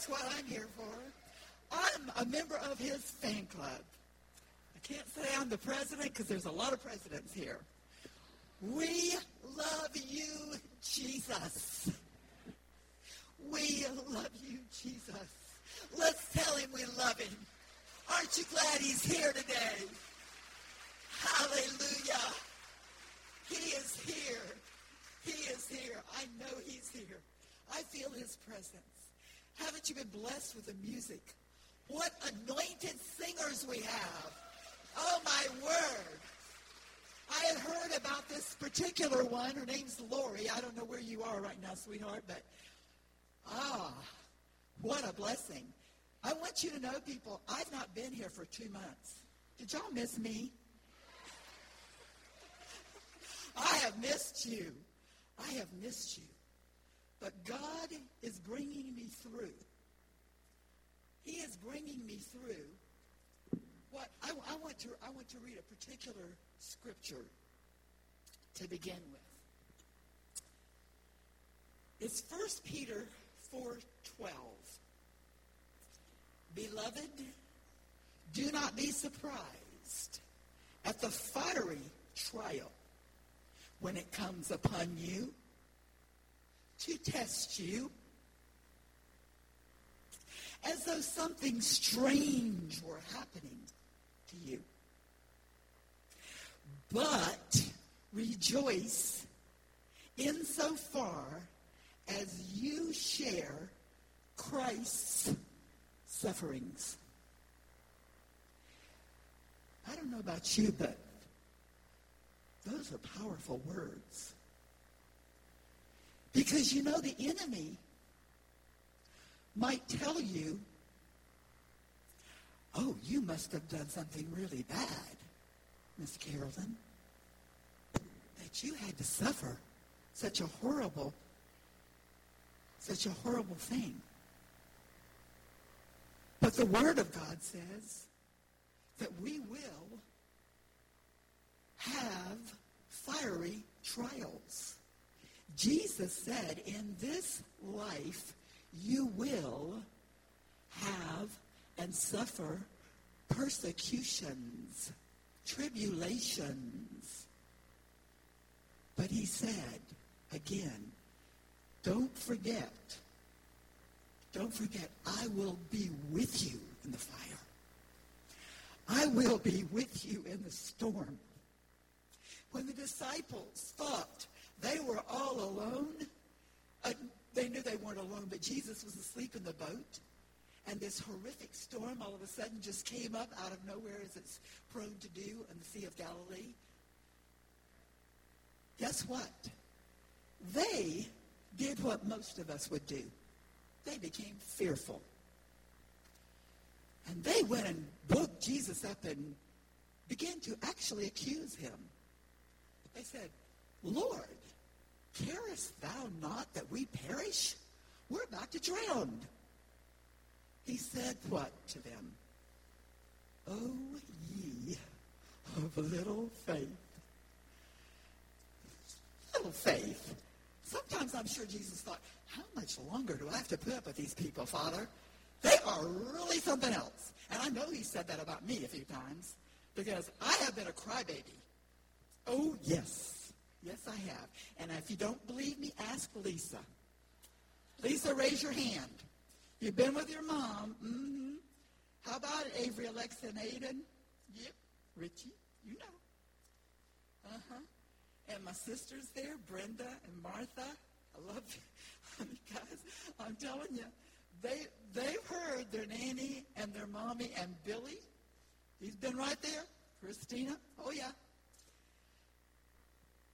That's what I'm here for. I'm a member of his fan club. I can't say I'm the president because there's a lot of presidents here. We love you, Jesus. We love you, Jesus. Let's tell him we love him. Aren't you glad he's here today? Hallelujah. He is here. He is here. I know he's here. I feel his presence. Haven't you been blessed with the music? What anointed singers we have. Oh, my word. I had heard about this particular one. Her name's Lori. I don't know where you are right now, sweetheart, but ah, what a blessing. I want you to know, people, I've not been here for two months. Did y'all miss me? I have missed you. I have missed you. But God is bringing me through. He is bringing me through. What I, I, want to I want to read a particular scripture to begin with. It's 1 Peter 4:12. Beloved, do not be surprised at the fiery trial when it comes upon you to test you as though something strange were happening to you. But rejoice insofar as you share Christ's sufferings. I don't know about you, but those are powerful words. Because you know the enemy might tell you, oh, you must have done something really bad, Miss Carolyn, that you had to suffer such a horrible, such a horrible thing. But the Word of God says that we will have fiery trials. Jesus said, in this life, you will have and suffer persecutions, tribulations. But he said, again, don't forget, don't forget, I will be with you in the fire. I will be with you in the storm. When the disciples thought they were all alone, uh, they knew they weren't alone, but Jesus was asleep in the boat. And this horrific storm all of a sudden just came up out of nowhere as it's prone to do in the Sea of Galilee. Guess what? They did what most of us would do. They became fearful. And they went and booked Jesus up and began to actually accuse him. They said, Lord, carest thou not that we perish? We're about to drown. He said what to them? O ye of little faith. Little faith. Sometimes I'm sure Jesus thought, how much longer do I have to put up with these people, Father? They are really something else. And I know he said that about me a few times because I have been a crybaby. Oh, yes. Yes, I have. And if you don't believe me, ask Lisa. Lisa, raise your hand. You've been with your mom. Mm-hmm. How about Avery, Alexa, and Aiden? Yep. Richie, you know. Uh-huh. And my sisters there, Brenda and Martha. I love you. guys, I'm telling you, they, they've heard their nanny and their mommy and Billy. He's been right there. Christina. Oh, yeah.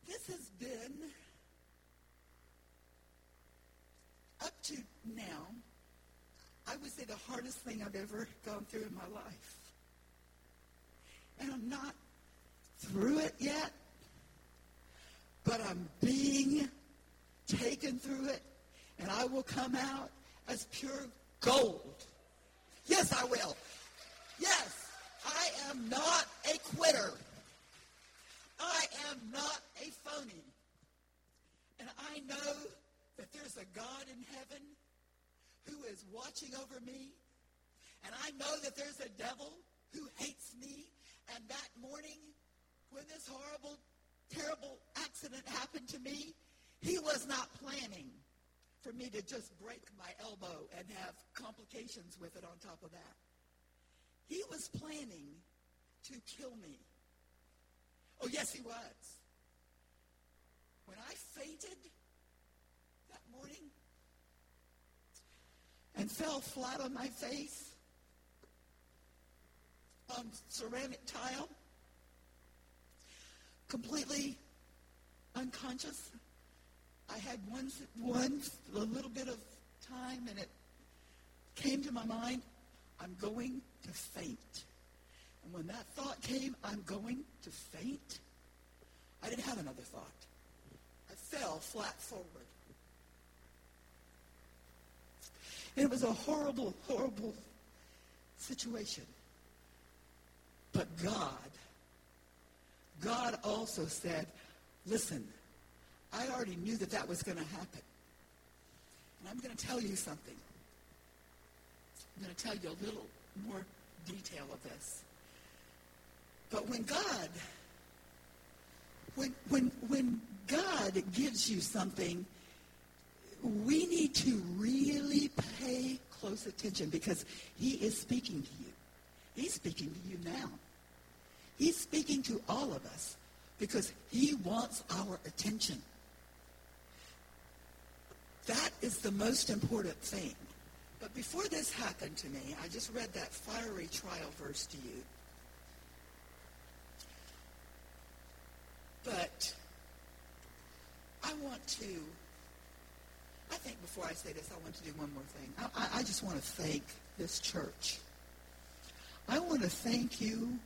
This has been, up to now, I would say the hardest thing I've ever gone through in my life. And I'm not through it yet, but I'm being taken through it, and I will come out as pure gold. Yes, I will. Yes, I am not a quitter. I am not a phony. And I know that there's a God in heaven who is watching over me. And I know that there's a devil who hates me. And that morning, when this horrible, terrible accident happened to me, he was not planning for me to just break my elbow and have complications with it on top of that. He was planning to kill me. Oh, yes, he was. When I fainted that morning and fell flat on my face on ceramic tile, completely unconscious, I had one, one a little bit of time, and it came to my mind, I'm going to faint. And when that thought came, I'm going to faint, I didn't have another thought. Fell flat forward. It was a horrible, horrible situation. But God, God also said, listen, I already knew that that was going to happen. And I'm going to tell you something. I'm going to tell you a little more detail of this. But when God, when, when, when God gives you something, we need to really pay close attention because he is speaking to you. He's speaking to you now. He's speaking to all of us because he wants our attention. That is the most important thing. But before this happened to me, I just read that fiery trial verse to you. But I want to, I think before I say this, I want to do one more thing. I, I just want to thank this church. I want to thank you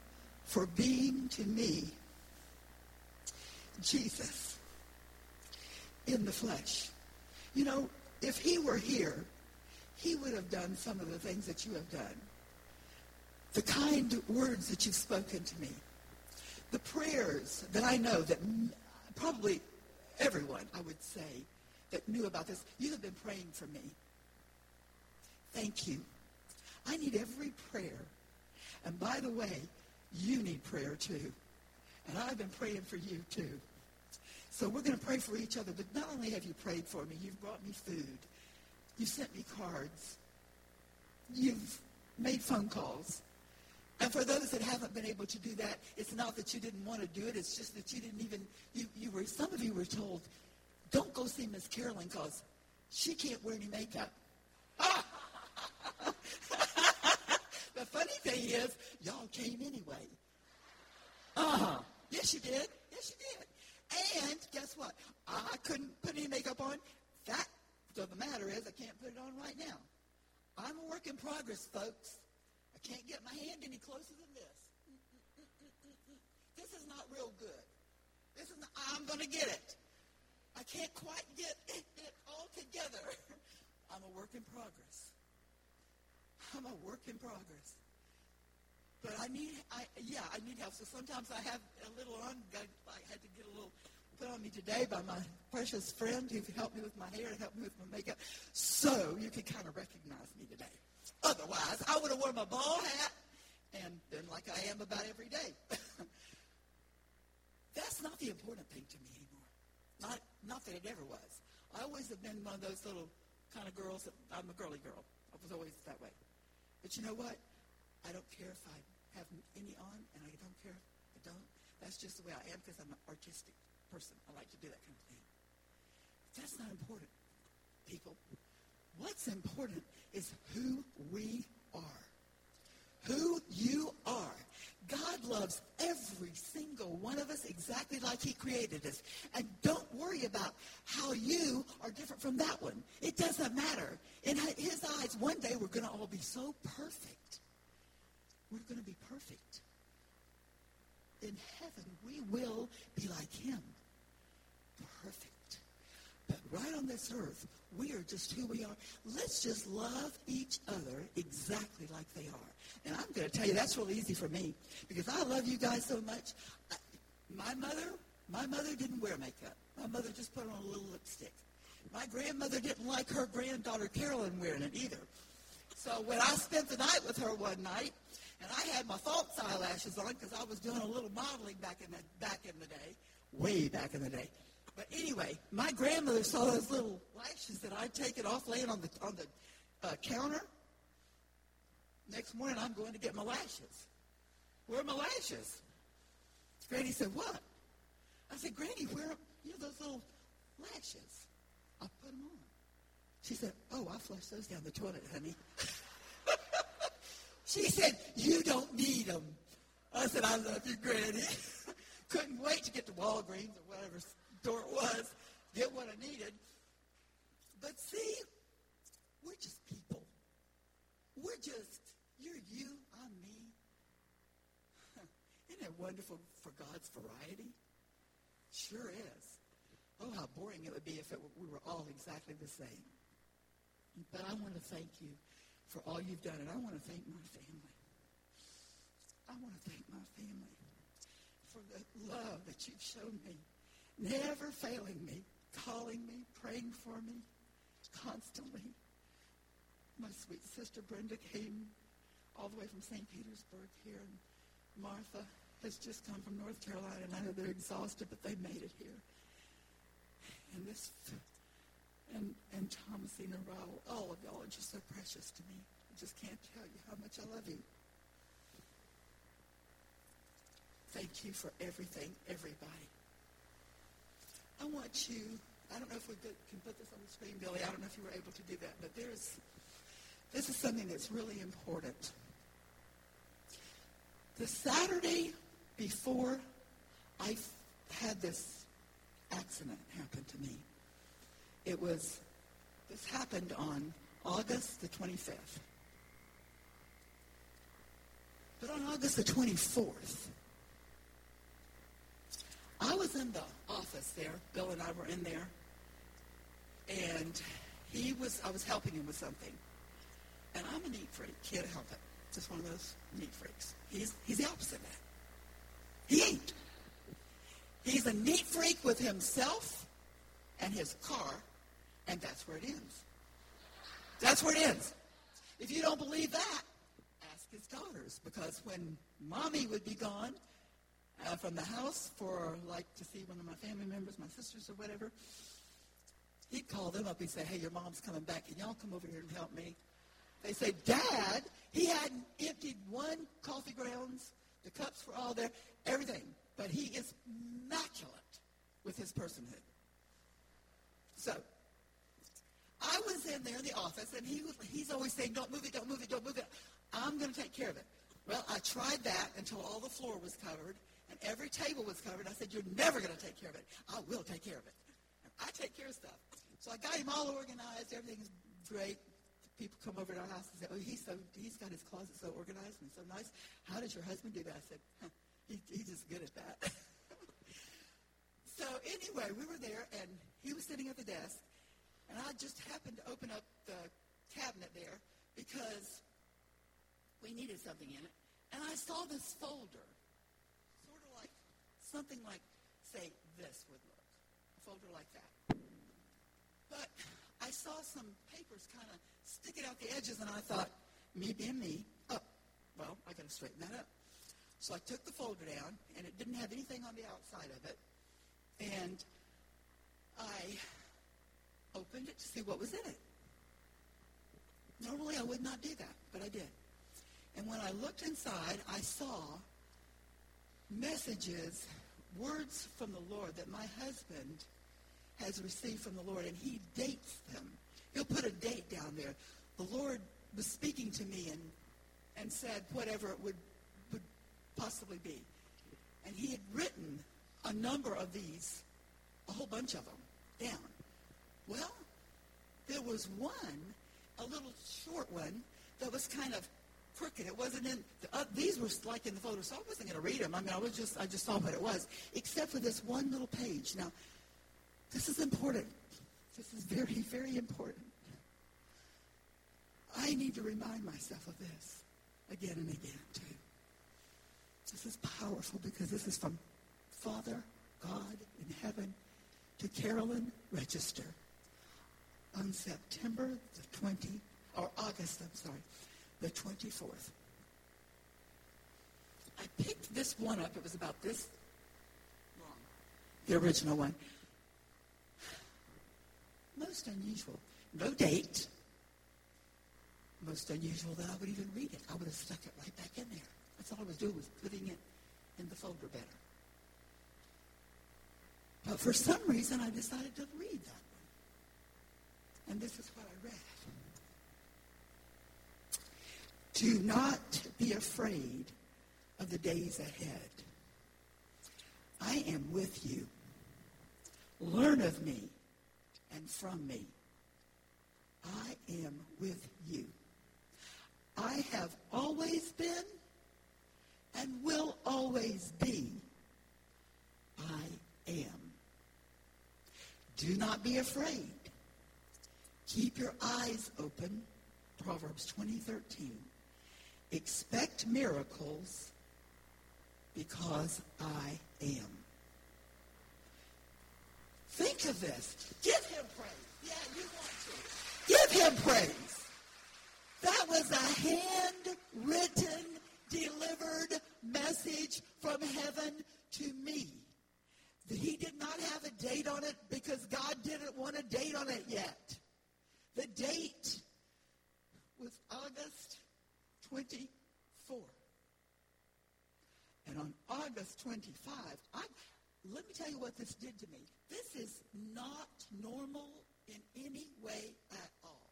for being to me Jesus in the flesh. You know, if he were here, he would have done some of the things that you have done. The kind words that you've spoken to me. The prayers that I know that probably everyone, I would say, that knew about this, you have been praying for me. Thank you. I need every prayer. And by the way, you need prayer too. And I've been praying for you too. So we're going to pray for each other. But not only have you prayed for me, you've brought me food. You've sent me cards. You've made phone calls. And for those that haven't been able to do that, it's not that you didn't want to do it. It's just that you didn't even, you, you were, some of you were told, don't go see Miss Carolyn because she can't wear any makeup. the funny thing is, y'all came anyway. Uh-huh. Yes, you did. Yes, you did. And guess what? I couldn't put any makeup on. Fact of the matter is, I can't put it on right now. I'm a work in progress, folks. I can't get my hand any closer than this. This is not real good. This is not, I'm going to get it. I can't quite get it, it all together. I'm a work in progress. I'm a work in progress. But I need, I yeah, I need help. So sometimes I have a little on. I had to get a little put on me today by my precious friend who helped me with my hair and helped me with my makeup. So you can kind of recognize me today. Otherwise, I would have worn my ball hat and been like I am about every day. That's not the important thing to me anymore. Not, not that it ever was. I always have been one of those little kind of girls. That, I'm a girly girl. I was always that way. But you know what? I don't care if I have any on, and I don't care if I don't. That's just the way I am because I'm an artistic person. I like to do that kind of thing. That's not important, people. What's important is who we are. Who you are. God loves every single one of us exactly like he created us. And don't worry about how you are different from that one. It doesn't matter. In his eyes, one day we're going to all be so perfect we're going to be perfect. In heaven, we will be like him. Perfect. Right on this earth, we are just who we are. Let's just love each other exactly like they are. And I'm going to tell you, that's really easy for me because I love you guys so much. I, my mother, my mother didn't wear makeup. My mother just put on a little lipstick. My grandmother didn't like her granddaughter Carolyn wearing it either. So when I spent the night with her one night, and I had my false eyelashes on because I was doing a little modeling back in the back in the day, way back in the day. But anyway, my grandmother saw those little lashes that I'd taken off laying on the on the uh, counter. Next morning, I'm going to get my lashes. Where are my lashes? Granny said, "What?" I said, "Granny, where are you know those little lashes?" I put them on. She said, "Oh, I flushed those down the toilet, honey." She said, You don't need them. I said, I love you, Granny. Couldn't wait to get to Walgreens or whatever it was, get what I needed. But see, we're just people. We're just, you're you, I'm me. Isn't it wonderful for God's variety? Sure is. Oh, how boring it would be if it we were all exactly the same. But I want to thank you for all you've done. And I want to thank my family. I want to thank my family for the love that you've shown me, never failing me, calling me, praying for me constantly. My sweet sister Brenda came all the way from St. Petersburg here, and Martha has just come from North Carolina, and I know they're exhausted, but they made it here. And this and, and Thomasina Rowell, all of y'all are just so precious to me. I just can't tell you how much I love you. Thank you for everything, everybody. I want you, I don't know if we can put this on the screen, Billy. I don't know if you were able to do that, but there's, this is something that's really important. The Saturday before I had this accident happen to me, it was, this happened on August the 25th. But on August the 24th, I was in the office there. Bill and I were in there. And he was, I was helping him with something. And I'm a neat freak. Can't help it. Just one of those neat freaks. He's, he's the opposite of that. He ain't. He's a neat freak with himself and his car and that's where it ends. That's where it ends. If you don't believe that, ask his daughters. Because when mommy would be gone uh, from the house for, like, to see one of my family members, my sisters or whatever, he'd call them up and say, hey, your mom's coming back. Can y'all come over here and help me? They say, Dad, he hadn't emptied one coffee grounds. The cups were all there, everything. But he is immaculate with his personhood. So I was in there in the office, and he was, he's always saying, don't move it, don't move it, don't move it. I'm going to take care of it. Well, I tried that until all the floor was covered and every table was covered. I said, you're never going to take care of it. I will take care of it. I take care of stuff. So I got him all organized. Everything's great. People come over to our house and say, oh, he's, so, he's got his closet so organized and so nice. How does your husband do that? I said, huh, he, he's just good at that. so anyway, we were there, and he was sitting at the desk, and I just happened to open up the cabinet there because we needed something in it. And I saw this folder, something like, say, this would look. A folder like that. But I saw some papers kind of sticking out the edges, and I thought, me being me, oh, well, I got to straighten that up. So I took the folder down, and it didn't have anything on the outside of it. And I opened it to see what was in it. Normally I would not do that, but I did. And when I looked inside, I saw messages, words from the Lord that my husband has received from the Lord, and he dates them. He'll put a date down there. The Lord was speaking to me and, and said whatever it would, would possibly be. And he had written a number of these, a whole bunch of them, down. Well, there was one, a little short one, that was kind of crooked. It wasn't in, the, uh, these were like in the photo, so I wasn't going to read them. I mean, I was just, I just saw what it was, except for this one little page. Now, this is important. This is very, very important. I need to remind myself of this again and again, too. This is powerful because this is from Father God in heaven to Carolyn Register on September the 20, or August, I'm sorry, the 24th. I picked this one up. It was about this long, the original one. Most unusual. No date. Most unusual that I would even read it. I would have stuck it right back in there. That's all I was doing was putting it in the folder better. But for some reason, I decided to read that one. And this is what I read. Do not be afraid of the days ahead. I am with you. Learn of me and from me. I am with you. I have always been and will always be. I am. Do not be afraid. Keep your eyes open. Proverbs 20:13. Expect miracles because I am. Think of this. Give him praise. Yeah, you want to. Give him praise. That was a handwritten, delivered message from heaven to me. He did not have a date on it because God didn't want a date on it yet. The date was August 24. And on August 25, I, let me tell you what this did to me. This is not normal in any way at all.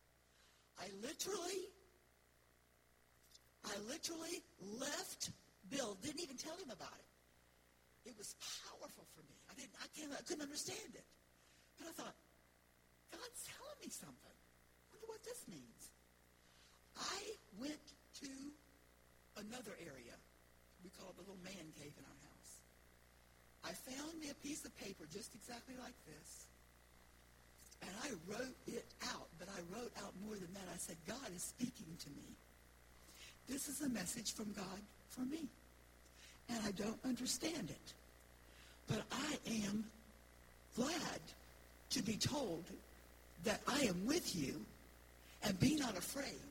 I literally, I literally left Bill, didn't even tell him about it. It was powerful for me. I didn't, I, can't, I couldn't understand it. But I thought, God's telling me something. I wonder what this means. I went to another area we call it the little man cave in our house. I found me a piece of paper just exactly like this, and I wrote it out, but I wrote out more than that. I said, God is speaking to me. This is a message from God for me. And I don't understand it. But I am glad to be told that I am with you and be not afraid.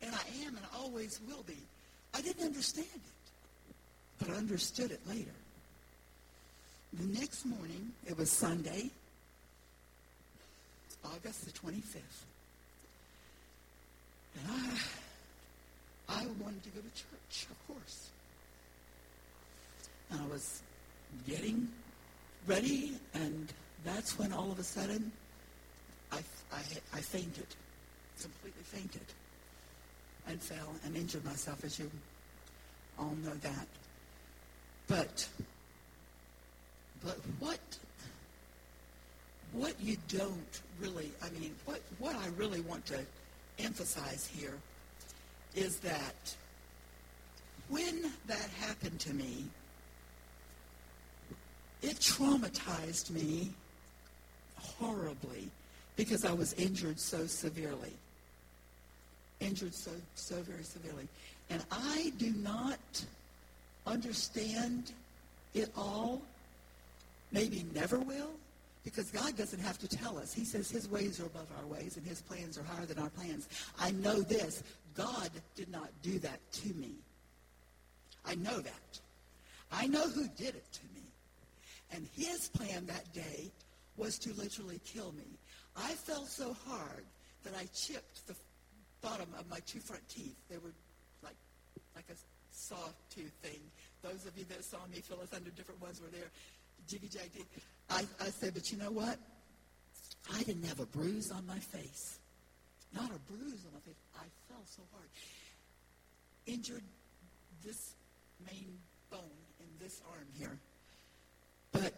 And I am and always will be. I didn't understand it but I understood it later. The next morning, it was Sunday, August the 25th. And I, I wanted to go to church, of course. And I was getting ready, and that's when all of a sudden I, I, I fainted, completely fainted, and fell and injured myself, as you all know that. But, but what, what you don't really, I mean, what, what I really want to emphasize here is that when that happened to me, it traumatized me horribly because I was injured so severely. Injured so, so very severely. And I do not understand it all, maybe never will, because God doesn't have to tell us. He says his ways are above our ways and his plans are higher than our plans. I know this. God did not do that to me. I know that. I know who did it to me. And his plan that day was to literally kill me. I fell so hard that I chipped the bottom of my two front teeth. They were like, like a sawtooth thing. Those of you that saw me, Phyllis, under different ones were there. Jiggy. I, I said, but you know what? I didn't have a bruise on my face. Not a bruise on my face. I fell so hard. Injured this main bone in this arm here. But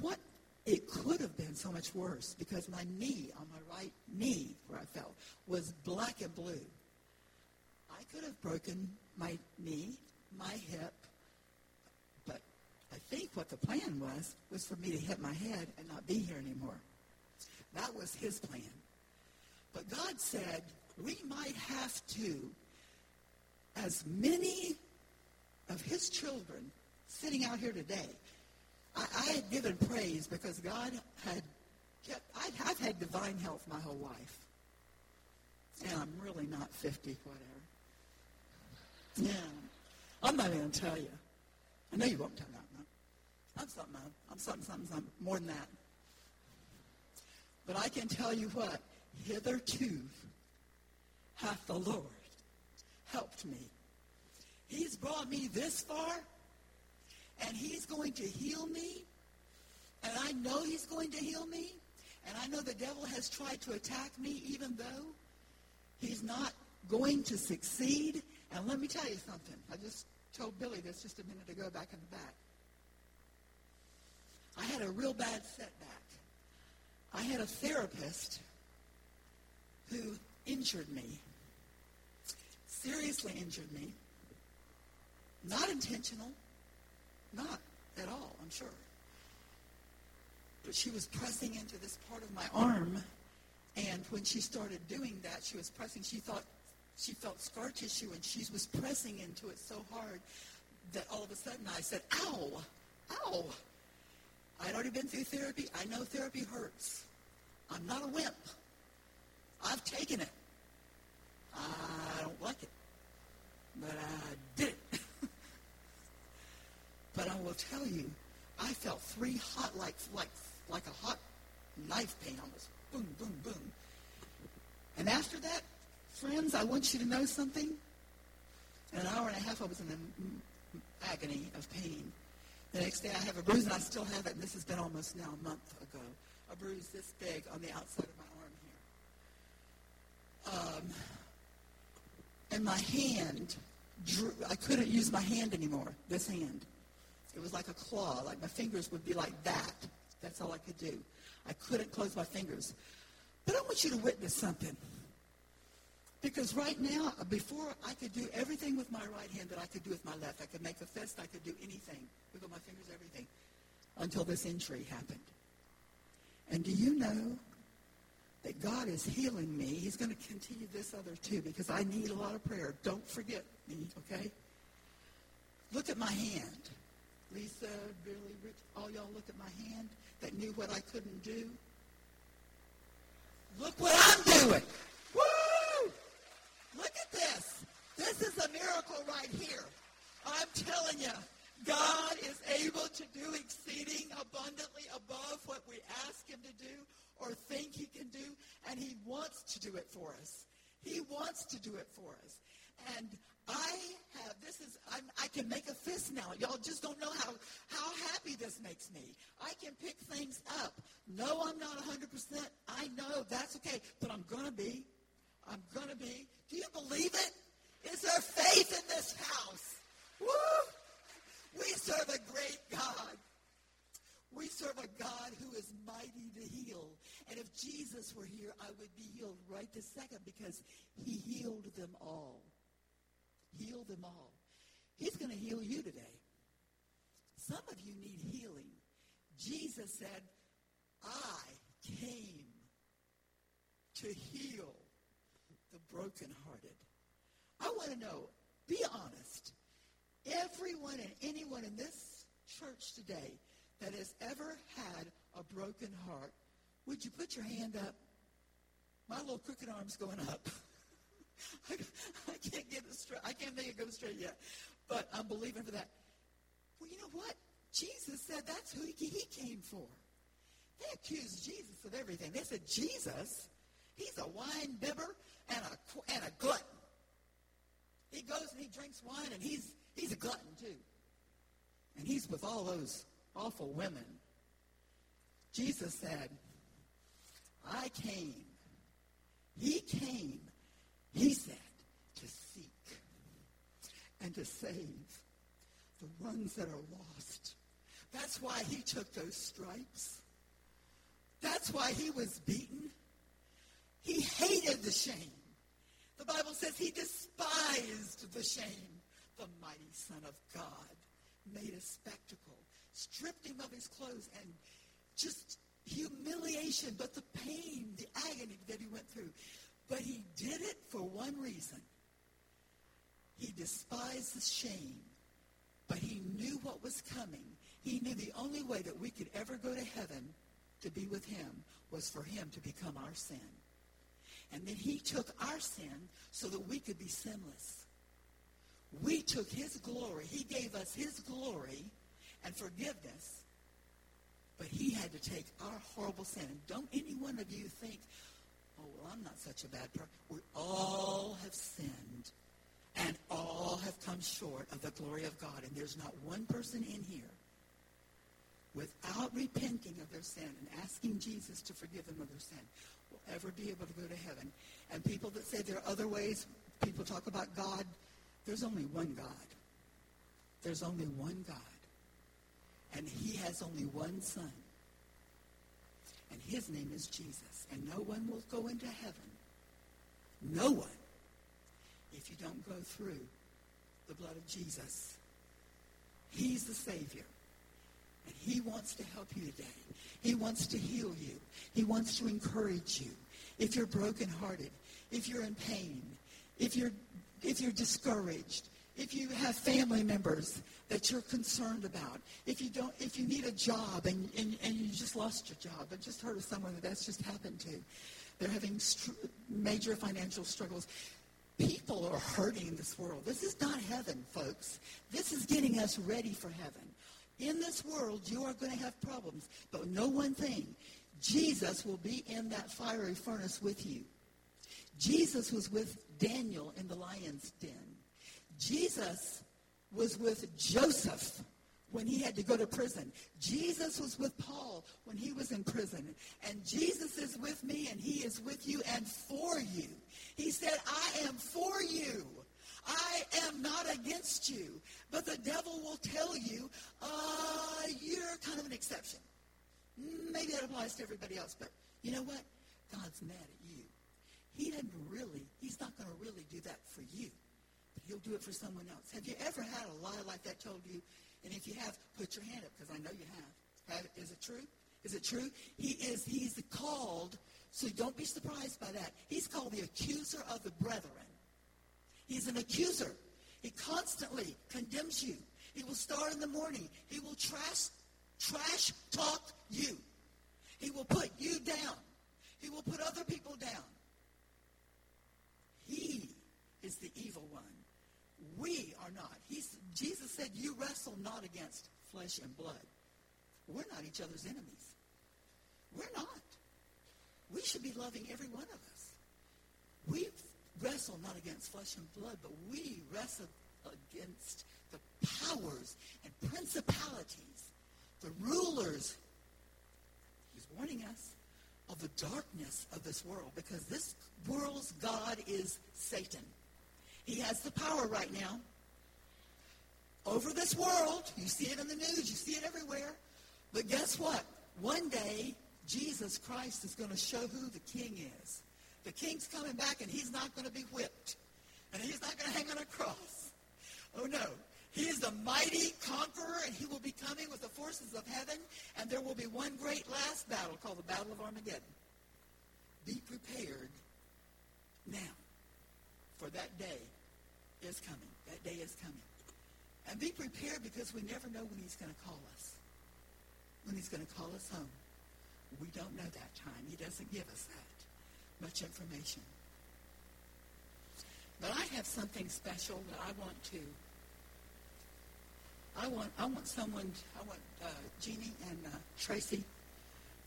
what it could have been so much worse because my knee on my right knee where I fell was black and blue. I could have broken my knee, my hip, I think what the plan was was for me to hit my head and not be here anymore. That was his plan. But God said we might have to, as many of his children sitting out here today, I, I had given praise because God had kept, I, I've had divine health my whole life. And I'm really not 50, whatever. Yeah. I'm not going to tell you. I know you won't tell me. I'm something. I'm something, something, something. More than that. But I can tell you what. Hitherto hath the Lord helped me. He's brought me this far, and he's going to heal me. And I know he's going to heal me. And I know the devil has tried to attack me even though he's not going to succeed. And let me tell you something. I just told Billy this just a minute ago back in the back. I had a real bad setback. I had a therapist who injured me, seriously injured me. Not intentional, not at all, I'm sure. But she was pressing into this part of my arm, and when she started doing that, she was pressing, she thought she felt scar tissue, and she was pressing into it so hard that all of a sudden I said, ow, ow. I'd already been through therapy. I know therapy hurts. I'm not a wimp. I've taken it. I don't like it. But I did it. but I will tell you, I felt three hot, like, like, like a hot knife pain almost. Boom, boom, boom. And after that, friends, I want you to know something. In an hour and a half, I was in an agony of pain. The next day I have a bruise, and I still have it, and this has been almost now a month ago. A bruise this big on the outside of my arm here. Um, and my hand, drew, I couldn't use my hand anymore, this hand. It was like a claw, like my fingers would be like that. That's all I could do. I couldn't close my fingers. But I want you to witness something. Because right now, before I could do everything with my right hand that I could do with my left. I could make a fist. I could do anything. Wiggle my fingers, everything. Until this injury happened. And do you know that God is healing me? He's going to continue this other too because I need a lot of prayer. Don't forget me, okay? Look at my hand. Lisa, Billy, Rich, all y'all look at my hand that knew what I couldn't do. Look what I'm doing. Look at this. This is a miracle right here. I'm telling you, God is able to do exceeding abundantly above what we ask him to do or think he can do, and he wants to do it for us. He wants to do it for us. And I have, this is, I'm, i can make a fist now. Y'all just don't know how, how happy this makes me. I can pick things up. No, I'm not 100%. I know that's okay, but I'm going to be. I'm going to be. Do you believe it? Is there faith in this house? Woo! We serve a great God. We serve a God who is mighty to heal. And if Jesus were here, I would be healed right this second because he healed them all. Healed them all. He's going to heal you today. Some of you need healing. Jesus said, I came to heal the brokenhearted. I want to know, be honest. Everyone and anyone in this church today that has ever had a broken heart, would you put your hand up? My little crooked arm's going up. I, I can't get it straight. I can't make it go straight yet. But I'm believing for that. Well, you know what? Jesus said that's who he, came for. They accused Jesus of everything. They said, Jesus, he's a wine bibber and a, and a glutton. He goes and he drinks wine, and he's, he's a glutton, too. And he's with all those awful women. Jesus said, I came. He came, he said, to seek and to save the ones that are lost. That's why he took those stripes. That's why he was beaten. He hated the shame. The Bible says he despised the shame. The mighty Son of God made a spectacle, stripped him of his clothes, and just humiliation, but the pain, the agony that he went through. But he did it for one reason. He despised the shame, but he knew what was coming. He knew the only way that we could ever go to heaven to be with him was for him to become our sin. And then he took our sin so that we could be sinless. We took his glory. He gave us his glory and forgiveness. But he had to take our horrible sin. And don't any one of you think, oh, well, I'm not such a bad person. We all have sinned. And all have come short of the glory of God. And there's not one person in here without repenting of their sin and asking Jesus to forgive them of their sin will ever be able to go to heaven. And people that say there are other ways, people talk about God, there's only one God. There's only one God. And he has only one son. And his name is Jesus. And no one will go into heaven. No one. If you don't go through the blood of Jesus. He's the Savior. And he wants to help you today. He wants to heal you. He wants to encourage you. If you're brokenhearted, if you're in pain, if you're, if you're discouraged, if you have family members that you're concerned about, if you don't, if you need a job and, and, and you just lost your job, I just heard of someone that that's just happened to. They're having str- major financial struggles. People are hurting in this world. This is not heaven, folks. This is getting us ready for heaven. In this world, you are going to have problems, but know one thing. Jesus will be in that fiery furnace with you. Jesus was with Daniel in the lion's den. Jesus was with Joseph when he had to go to prison. Jesus was with Paul when he was in prison. And Jesus is with me and he is with you and for you. He said, I am for you. I am not against you. But the devil will tell you, uh, you're kind of an exception. Maybe that applies to everybody else, but you know what? God's mad at you. He didn't really, he's not going to really do that for you, but he'll do it for someone else. Have you ever had a lie like that told you? And if you have, put your hand up because I know you have. have. Is it true? Is it true? He is, he's called, so don't be surprised by that. He's called the accuser of the brethren. He's an accuser. He constantly condemns you. He will start in the morning. He will trash, trash talk you. He will put you down. He will put other people down. He is the evil one. We are not. He's, Jesus said, you wrestle not against flesh and blood. We're not each other's enemies. We're not. We should be loving every one of us. We wrestle not against flesh and blood, but we wrestle against the powers and principalities, the rulers. He's warning us of the darkness of this world because this world's God is Satan. He has the power right now over this world. You see it in the news. You see it everywhere. But guess what? One day, Jesus Christ is going to show who the king is. The king's coming back, and he's not going to be whipped. And he's not going to hang on a cross. Oh, no. He is the mighty conqueror, and he will be coming with the forces of heaven, and there will be one great last battle called the Battle of Armageddon. Be prepared now, for that day is coming. That day is coming. And be prepared because we never know when he's going to call us, when he's going to call us home. We don't know that time. He doesn't give us that much information. But I have something special that I want to. I want. I want someone. I want uh, Jeannie and uh, Tracy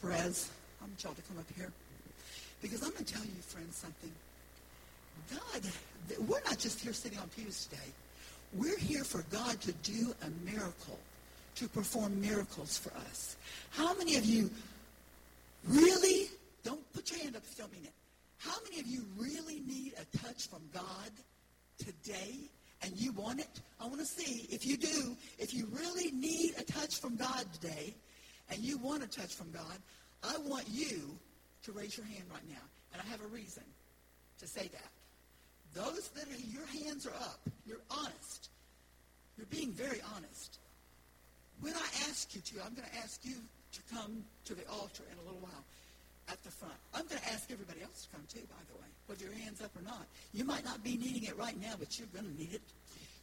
Perez. I want y'all to come up here because I'm going to tell you, friends, something. God, we're not just here sitting on pews today. We're here for God to do a miracle, to perform miracles for us. How many of you really your hand up if you don't mean it? How many of you really need a touch from God today and you want it? I want to see if you do, if you really need a touch from God today and you want a touch from God, I want you to raise your hand right now. And I have a reason to say that. Those that are, your hands are up, you're honest. You're being very honest. When I ask you to, I'm going to ask you to come to the altar in a little while at the front. I'm going to ask everybody else to come too, by the way, whether your hand's up or not. You might not be needing it right now, but you're going to need it.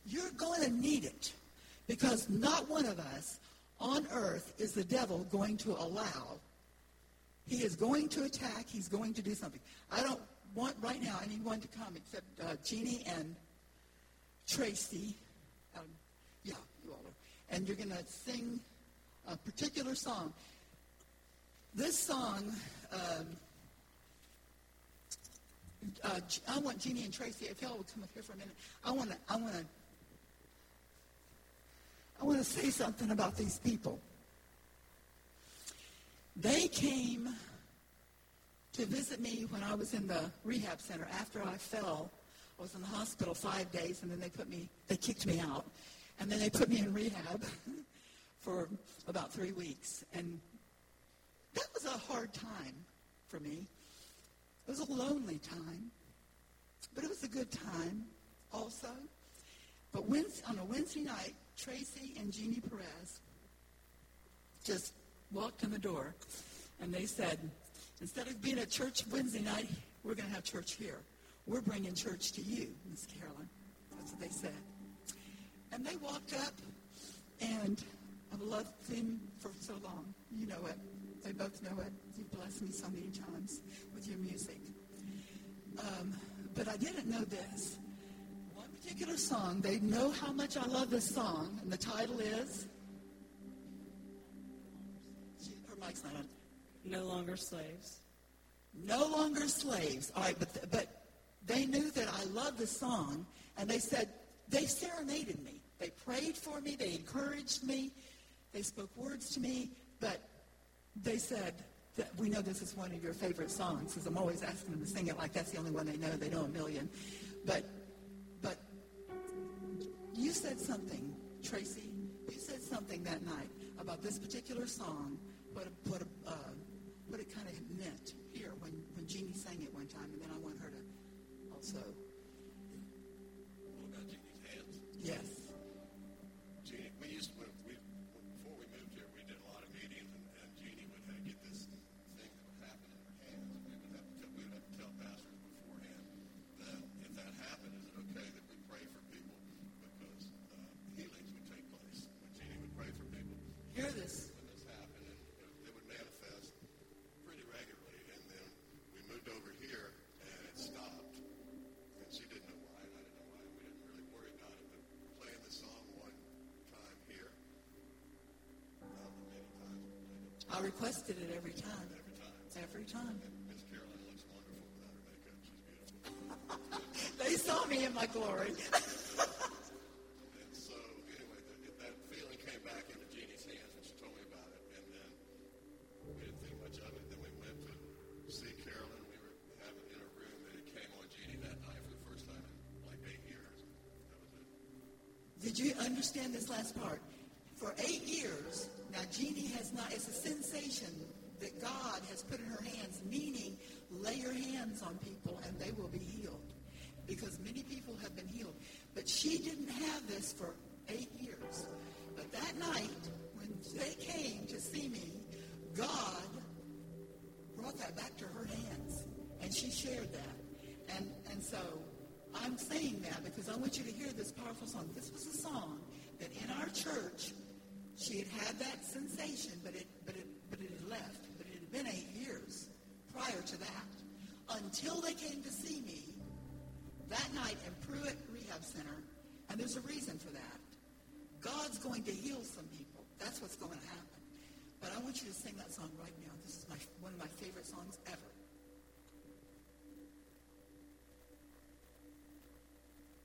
You're going to need it because not one of us on earth is the devil going to allow He is going to attack. He's going to do something. I don't want right now anyone to come except uh, Jeannie and Tracy. Um, yeah, you all are. And you're going to sing a particular song. This song, um, uh, I want Jeannie and Tracy, if y'all would come up here for a minute, I want to, I want to, I want to say something about these people. They came to visit me when I was in the rehab center after I fell. I was in the hospital five days, and then they put me, they kicked me out, and then they put me in rehab for about three weeks, and that was a hard time for me. It was a lonely time, but it was a good time also. But on a Wednesday night, Tracy and Jeannie Perez just walked in the door, and they said, instead of being at church Wednesday night, we're going to have church here. We're bringing church to you, Miss Carolyn. That's what they said. And they walked up, and I've loved them for so long. You know it. They both know it. You've blessed me so many times with your music. Um, but I didn't know this. One particular song, they know how much I love this song, and the title is mic's not on. No longer slaves. No longer slaves. All right, but, but they knew that I loved the song, and they said, they serenaded me. They prayed for me. They encouraged me. They spoke words to me, but they said, that we know this is one of your favorite songs, because I'm always asking them to sing it like that's the only one they know. They know a million. But, but you said something, Tracy. You said something that night about this particular song what, what, uh, what it kind of meant here when, when Jeannie sang it one time, and then I want her to also. What about Jeannie's hands? Yes. I requested it every time. Every time. Miss Carolyn looks wonderful without makeup. She's beautiful. they saw me in my glory. and so, anyway, that feeling came back into Jeannie's hands she told me about it. And then we didn't think much of it. Then we went to see Carolyn. We were having room, and it came on Jeannie that night for the first time in like eight years. Did you understand this last part? For eight years, now, Jeannie has not, it's a sensation that God has put in her hands, meaning lay your hands on people and they will be healed. Because many people have been healed. But she didn't have this for eight years. But that night, when they came to see me, God brought that back to her hands. And she shared that. And, and so I'm saying that because I want you to hear this powerful song. This was a song that in our church she had had that sensation, but it, but it, but it had left. But it had been eight years prior to that until they came to see me that night in Pruitt Rehab Center. And there's a reason for that. God's going to heal some people. That's what's going to happen. But I want you to sing that song right now. This is my, one of my favorite songs ever.